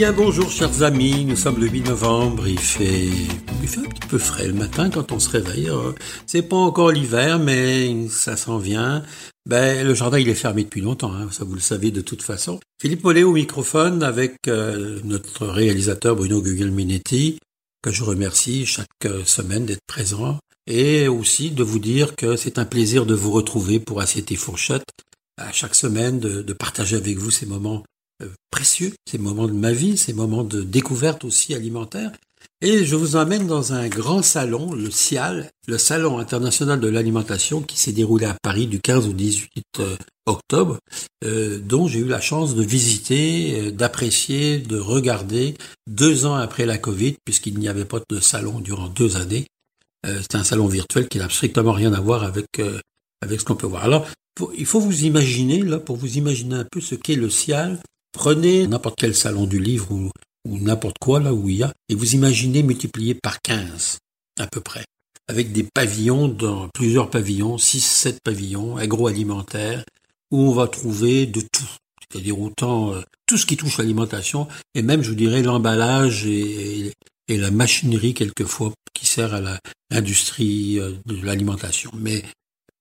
bien bonjour chers amis, nous sommes le 8 novembre, il fait, un petit peu frais le matin quand on se réveille. C'est pas encore l'hiver mais ça s'en vient. Ben, le jardin il est fermé depuis longtemps, hein, ça vous le savez de toute façon. Philippe Mollet au microphone avec euh, notre réalisateur Bruno Guglielminetti, que je remercie chaque euh, semaine d'être présent et aussi de vous dire que c'est un plaisir de vous retrouver pour Assiette et Fourchette à chaque semaine, de, partager avec vous ces moments euh, précieux, ces moments de ma vie, ces moments de découverte aussi alimentaire. Et je vous emmène dans un grand salon, le CIAL, le Salon international de l'alimentation, qui s'est déroulé à Paris du 15 au 18 euh, octobre, euh, dont j'ai eu la chance de visiter, d'apprécier, de regarder deux ans après la Covid, puisqu'il n'y avait pas de salon durant deux années. C'est un salon virtuel qui n'a strictement rien à voir avec avec ce qu'on peut voir. Alors, il faut vous imaginer, là, pour vous imaginer un peu ce qu'est le CIAL, Prenez n'importe quel salon du livre ou, n'importe quoi là où il y a, et vous imaginez multiplier par 15 à peu près, avec des pavillons, dans plusieurs pavillons, 6, 7 pavillons agroalimentaires, où on va trouver de tout, c'est-à-dire autant euh, tout ce qui touche l'alimentation, et même je vous dirais l'emballage et, la machinerie quelquefois qui sert à l'industrie euh, de l'alimentation. Mais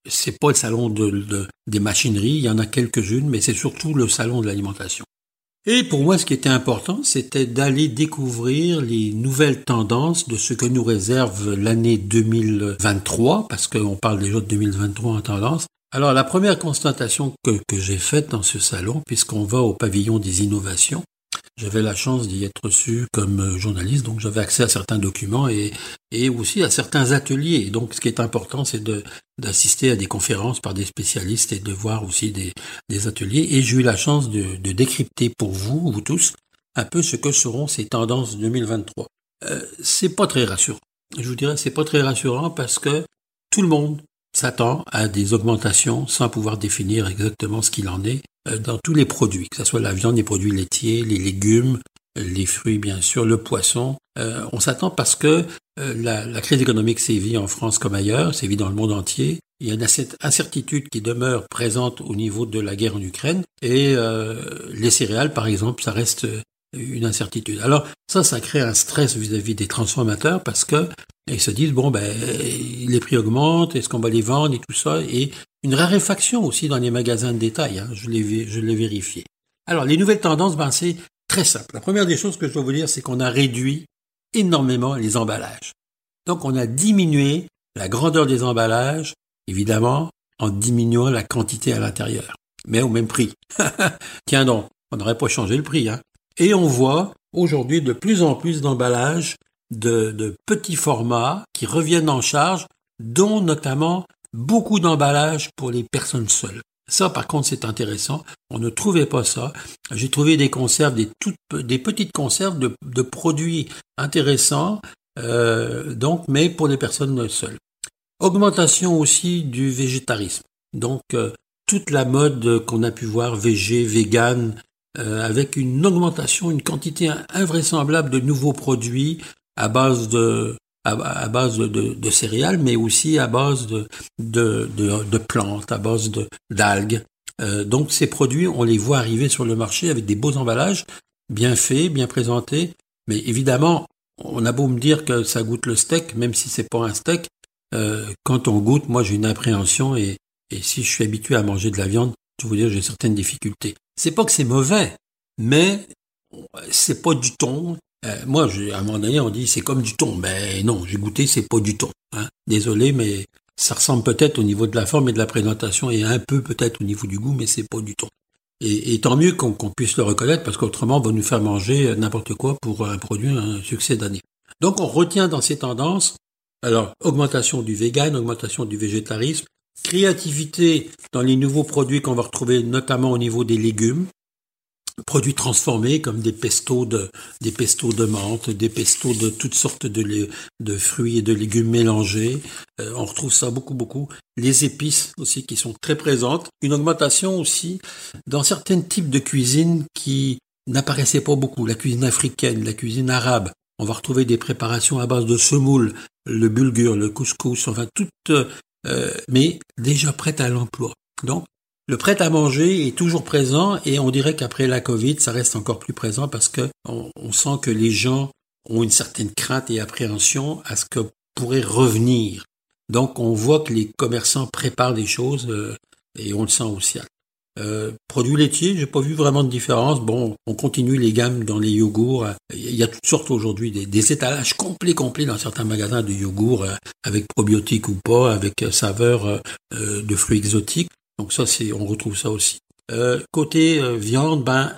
c'est pas le salon de, des machineries, il y en a quelques-unes, mais c'est surtout le salon de l'alimentation. Et pour moi, ce qui était important, c'était d'aller découvrir les nouvelles tendances de ce que nous réserve l'année 2023, parce qu'on parle déjà de 2023 en tendance. Alors, la première constatation que, que j'ai faite dans ce salon, puisqu'on va au pavillon des innovations, j'avais la chance d'y être reçu comme euh, journaliste, donc j'avais accès à certains documents et, et aussi à certains ateliers. Donc, ce qui est important, c'est de, d'assister à des conférences par des spécialistes et de voir aussi des, des ateliers. Et j'ai eu la chance de, de, décrypter pour vous, vous tous, un peu ce que seront ces tendances 2023. Euh, c'est pas très rassurant. Je vous dirais, c'est pas très rassurant parce que tout le monde s'attend à des augmentations sans pouvoir définir exactement ce qu'il en est euh, dans tous les produits, que ce soit la viande, les produits laitiers, les légumes, les fruits bien sûr, le poisson. Euh, on s'attend parce que euh, la, crise économique sévit en France comme ailleurs, sévit dans le monde entier. Il y a une incertitude qui demeure présente au niveau de la guerre en Ukraine et les céréales, par exemple, ça reste une incertitude. Alors ça, ça crée un stress vis-à-vis des transformateurs parce que ils se disent bon ben les prix augmentent, est-ce qu'on va les vendre et tout ça? Et une raréfaction aussi dans les magasins de détail. Hein, je l'ai je l'ai vérifié. Alors les nouvelles tendances, ben c'est très simple. La première des choses que je dois vous dire, c'est qu'on a réduit énormément les emballages. Donc on a diminué la grandeur des emballages, évidemment, en diminuant la quantité à l'intérieur, mais au même prix. Tiens donc, on n'aurait pas changé le prix. Hein. Et on voit aujourd'hui de plus en plus d'emballages de, petits formats qui reviennent en charge, dont notamment beaucoup d'emballages pour les personnes seules. Ça, par contre, c'est intéressant. On ne trouvait pas ça. J'ai trouvé des conserves, des, toutes, des petites conserves de, produits intéressants, euh, donc, mais pour les personnes seules. Augmentation aussi du végétarisme. Donc, euh, toute la mode qu'on a pu voir, végé, vegan, euh, avec une augmentation, une quantité invraisemblable de nouveaux produits à base de à, base de, céréales, mais aussi à base de, de, plantes, à base d'algues. Euh, donc ces produits, on les voit arriver sur le marché avec des beaux emballages, bien faits, bien présentés. Mais évidemment, on a beau me dire que ça goûte le steak, même si c'est pas un steak, euh, quand on goûte, moi j'ai une appréhension et, et si je suis habitué à manger de la viande, je vous dire j'ai certaines difficultés. C'est pas que c'est mauvais, mais c'est pas du thon. Euh, moi, à un moment donné, on dit c'est comme du thon. Ben non, j'ai goûté, c'est pas du thon. Hein. Désolé, mais ça ressemble peut-être au niveau de la forme et de la présentation et un peu peut-être au niveau du goût, mais c'est pas du thon. Et, tant mieux qu'on puisse le reconnaître parce qu'autrement, on va nous faire manger n'importe quoi pour un produit, un succès d'année. Donc, on retient dans ces tendances, alors, augmentation du vegan, augmentation du végétarisme, créativité dans les nouveaux produits qu'on va retrouver notamment au niveau des légumes, produits transformés comme des pestos de des pestos de menthe, des pestos de toutes sortes de, de fruits et de légumes mélangés. Euh, on retrouve ça beaucoup beaucoup. Les épices aussi qui sont très présentes. Une augmentation aussi dans certains types de cuisine qui n'apparaissaient pas beaucoup. La cuisine africaine, la cuisine arabe. On va retrouver des préparations à base de semoule, le bulgur, le couscous, enfin toutes euh, mais déjà prête à l'emploi. Donc, le prêt à manger est toujours présent et on dirait qu'après la Covid, ça reste encore plus présent parce que on, sent que les gens ont une certaine crainte et appréhension à ce que pourrait revenir. Donc on voit que les commerçants préparent des choses euh, et on le sent aussi. Euh, produits laitiers, j'ai pas vu vraiment de différence. Bon, on continue les gammes dans les yogourts. Il y a toutes sortes aujourd'hui, des, étalages complets, complets dans certains magasins de yogourts, euh, avec probiotiques ou pas, avec euh, saveur de fruits exotiques. Donc ça, c'est, on retrouve ça aussi. côté viande, ben,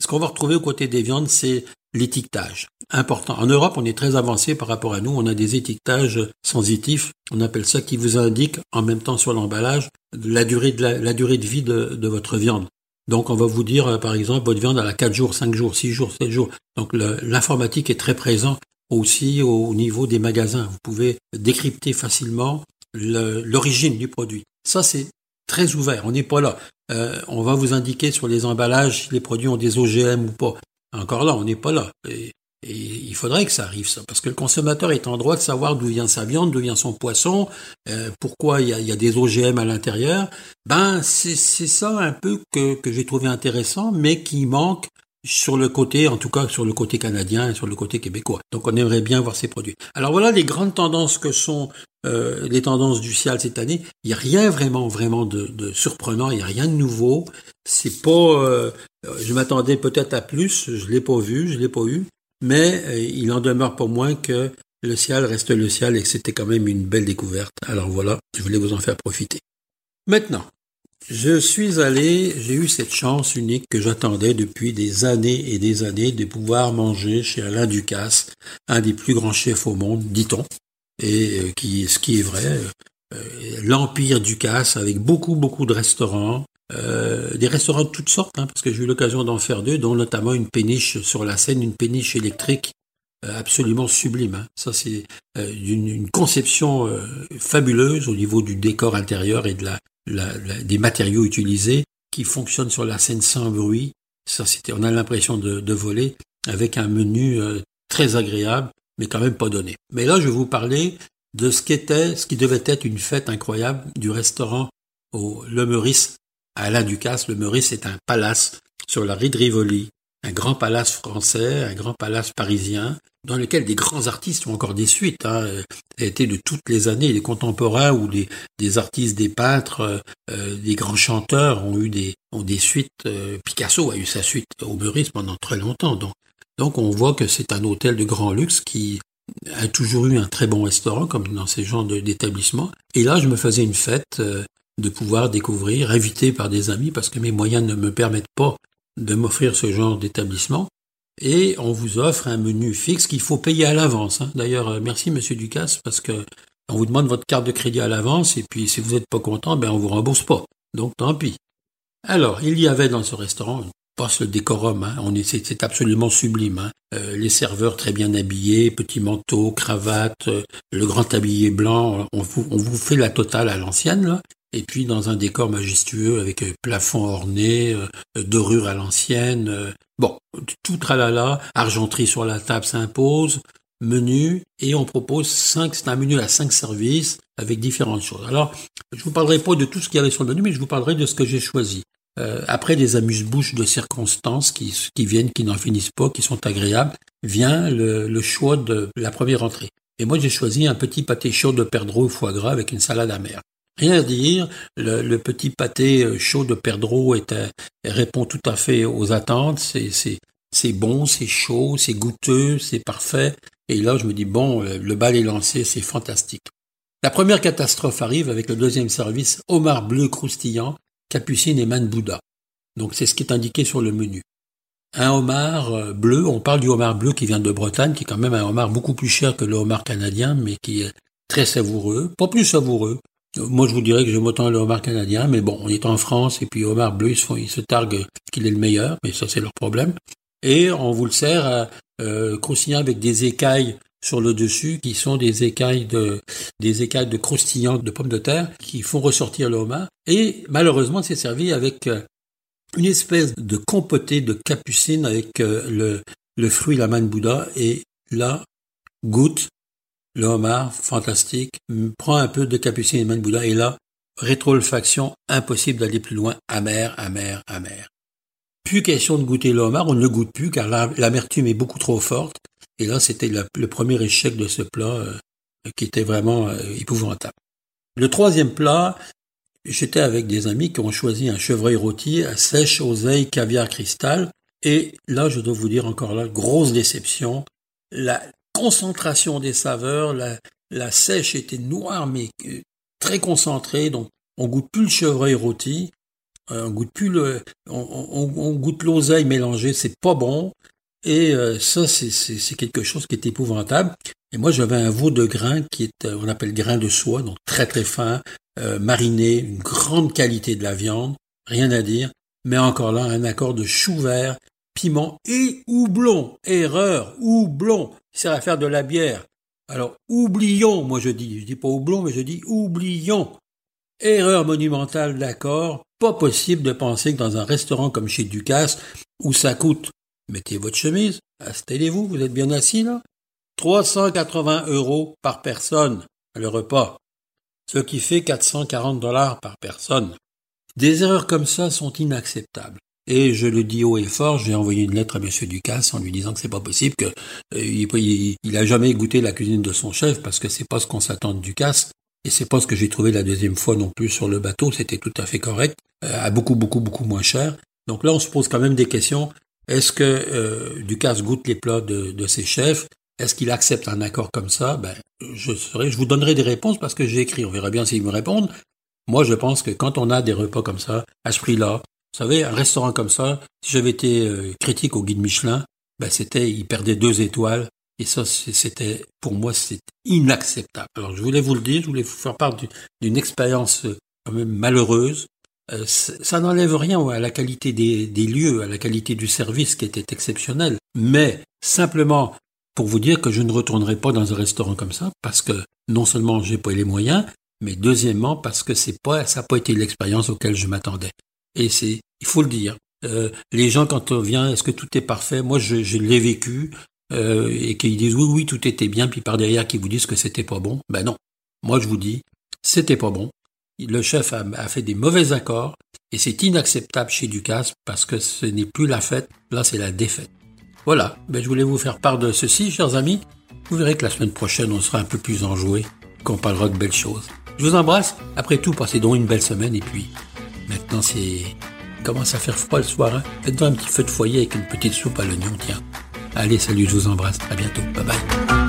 ce qu'on va retrouver au côté des viandes, c'est l'étiquetage. Important. En Europe, on est très avancé par rapport à nous. On a des étiquetages sensitifs. On appelle ça qui vous indique en même temps sur l'emballage la durée de la, durée de vie de, votre viande. Donc, on va vous dire, euh, par exemple, votre viande elle a 4 jours, 5 jours, 6 jours, 7 jours. Donc, l'informatique est très présent aussi au niveau des magasins. Vous pouvez décrypter facilement l'origine du produit. Ça, c'est très ouvert. On n'est pas là. Euh, on va vous indiquer sur les emballages si les produits ont des OGM ou pas. Encore là, on n'est pas là. Il faudrait que ça arrive, ça, parce que le consommateur est en droit de savoir d'où vient sa viande, d'où vient son poisson, euh, pourquoi il y, a, des OGM à l'intérieur. Ben, c'est ça un peu que, que j'ai trouvé intéressant, mais qui manque sur le côté, en tout cas sur le côté canadien et sur le côté québécois. Donc on aimerait bien voir ces produits. Alors voilà les grandes tendances que sont euh, les tendances du ciel cette année. Il n'y a rien vraiment vraiment de, de surprenant, il n'y a rien de nouveau. C'est pas, euh, je m'attendais peut-être à plus, je l'ai pas vu, je l'ai pas eu, mais euh, il en demeure pas moins que le ciel reste le ciel et que c'était quand même une belle découverte. Alors voilà, je voulais vous en faire profiter. Maintenant, je suis allé, j'ai eu cette chance unique que j'attendais depuis des années et des années de pouvoir manger chez Alain Ducasse, un des plus grands chefs au monde, dit-on, et euh, qui, ce qui est vrai, euh, l'empire Ducasse avec beaucoup beaucoup de restaurants, des restaurants de toutes sortes, hein, parce que j'ai eu l'occasion d'en faire deux, dont notamment une péniche sur la Seine, une péniche électrique absolument sublime. Hein. Ça, c'est une, conception fabuleuse au niveau du décor intérieur et des matériaux utilisés qui fonctionnent sur la scène sans bruit. Ça, c'était, on a l'impression de, voler avec un menu euh, très agréable, mais quand même pas donné. Mais là, je vais vous parler de ce qu'était, ce qui devait être une fête incroyable du restaurant au Le Meurice Alain Ducasse. Le Meurice est un palace sur la rue de Rivoli, un grand palace français, un grand palace parisien, dans lequel des grands artistes ont encore des suites. Hein. A été de toutes les années, les contemporains ou des, des artistes, des peintres, euh, euh, des grands chanteurs ont eu des, ont des suites. Euh, Picasso a eu sa suite au Meurice pendant très longtemps. Donc, donc on voit que c'est un hôtel de grand luxe qui a toujours eu un très bon restaurant, comme dans ces genres d'établissements. Et là, je me faisais une fête de pouvoir découvrir, invité par des amis, parce que mes moyens ne me permettent pas de m'offrir ce genre d'établissement et on vous offre un menu fixe qu'il faut payer à l'avance. Hein. D'ailleurs, euh, merci Monsieur Ducasse parce que on vous demande votre carte de crédit à l'avance et puis si vous n'êtes pas content, ben on vous rembourse pas. Donc tant pis. Alors, il y avait dans ce restaurant, passe le décorum, hein, on est, c'est, absolument sublime. Hein. Euh, les serveurs très bien habillés, petits manteaux, cravates, euh, le grand tablier blanc, on vous, on vous fait la totale à l'ancienne là et puis dans un décor majestueux avec euh, plafond orné, euh, dorure à l'ancienne. Euh, bon, tout tralala, argenterie sur la table s'impose, menu, et on propose cinq, c'est un menu à cinq services avec différentes choses. Alors, je vous parlerai pas de tout ce qu'il y avait sur le menu, mais je vous parlerai de ce que j'ai choisi. après des amuse-bouches de circonstances qui, viennent, qui n'en finissent pas, qui sont agréables, vient le, choix de la première entrée. Et moi, j'ai choisi un petit pâté chaud de perdreau au foie gras avec une salade amère. Rien à dire, le, petit pâté euh, chaud de Perdreau est, répond tout à fait aux attentes. C'est bon, c'est chaud, c'est goûteux, c'est parfait. Et là, je me dis, bon, le bal est lancé, c'est fantastique. La première catastrophe arrive avec le deuxième service, homard bleu croustillant, capucine et man Bouddha. Donc c'est ce qui est indiqué sur le menu. Un homard euh, bleu, on parle du homard bleu qui vient de Bretagne, qui est quand même un homard beaucoup plus cher que le homard canadien, mais qui est très savoureux, pas plus savoureux, moi, je vous dirais que j'aime autant le homard canadien, mais bon, on est en France, et puis homard bleu, ils se, targuent qu'il est le meilleur, mais ça, c'est leur problème. Et on vous le sert euh, euh croustillant avec des écailles sur le dessus, qui sont des écailles de, des écailles de croustillant de pommes de terre, qui font ressortir le homard. Et malheureusement, c'est servi avec euh, une espèce de compoté de capucine avec euh, le, le fruit la manne bouddha, et là, goûte le homard, fantastique, prend un peu de capucine et de Bouddha, et là, rétro-olfaction, impossible d'aller plus loin, amer, amer, amer. Plus question de goûter le homard, on ne le goûte plus car l'amertume est beaucoup trop forte. Et là, c'était le premier échec de ce plat euh, qui était vraiment euh, épouvantable. Le troisième plat, j'étais avec des amis qui ont choisi un chevreuil rôti à sèche, oseille, caviar, cristal. Et là, je dois vous dire encore là, grosse déception. La concentration des saveurs, la, la sèche était noire mais euh, très concentrée, donc on goûte plus le chevreuil rôti, euh, on goûte plus le, on, on, goûte l'oseille mélangée, c'est pas bon. Et euh, ça, c'est quelque chose qui est épouvantable. Et moi, j'avais un veau de grain qui est, on appelle grain de soie, donc très très fin, mariné, une grande qualité de la viande, rien à dire. Mais encore là, un accord de chou vert, piment et houblon. Erreur, houblon. Il sert faire de la bière. Alors, oublions, moi je dis, je dis pas houblon, mais je dis oublions. Erreur monumentale, d'accord. Pas possible de penser que dans un restaurant comme chez Ducasse, où ça coûte, mettez votre chemise, installez-vous, vous êtes bien assis là, 380 euros par personne, le repas. Ce qui fait 440 dollars par personne. Des erreurs comme ça sont inacceptables. Et je le dis haut et fort, j'ai envoyé une lettre à M. Ducasse en lui disant que c'est pas possible, que euh, il, a jamais goûté la cuisine de son chef parce que c'est pas ce qu'on s'attend de Ducasse. Et c'est pas ce que j'ai trouvé la deuxième fois non plus sur le bateau, c'était tout à fait correct, euh, à beaucoup, beaucoup, beaucoup moins cher. Donc là, on se pose quand même des questions. Est-ce que euh, Ducasse goûte les plats de, de ses chefs? Est-ce qu'il accepte un accord comme ça? Ben, je serai, je vous donnerai des réponses parce que j'ai écrit. On verra bien s'ils me répondent. Moi, je pense que quand on a des repas comme ça, à ce prix-là, vous savez, un restaurant comme ça, si j'avais été euh, critique au guide Michelin, ben c'était, il perdait deux étoiles. Et ça, c'était, pour moi, c'est inacceptable. Alors, je voulais vous le dire, je voulais vous faire part d'une expérience euh, quand même malheureuse. Euh, ça n'enlève rien à la qualité des, des, lieux, à la qualité du service qui était exceptionnel. Mais simplement pour vous dire que je ne retournerai pas dans un restaurant comme ça parce que non seulement j'ai pas les moyens, mais deuxièmement parce que c'est pas, ça n'a pas été l'expérience auquel je m'attendais. Et c'est, il faut le dire. Euh, les gens, quand on vient, est-ce que tout est parfait? Moi, je, l'ai vécu. Euh, et qu'ils disent oui, oui, tout était bien, puis par derrière, qu'ils vous disent que c'était pas bon. Ben non. Moi, je vous dis, c'était pas bon. Le chef a, a fait des mauvais accords, et c'est inacceptable chez Ducasse, parce que ce n'est plus la fête, là, c'est la défaite. Voilà. Ben, je voulais vous faire part de ceci, chers amis. Vous verrez que la semaine prochaine, on sera un peu plus enjoué, qu'on parlera de belles choses. Je vous embrasse. Après tout, passez donc une belle semaine, et puis Maintenant, c'est commence à faire froid le soir. Hein. Faites-vous un petit feu de foyer avec une petite soupe à l'oignon, tiens. Allez, salut, je vous embrasse. À bientôt. Bye bye.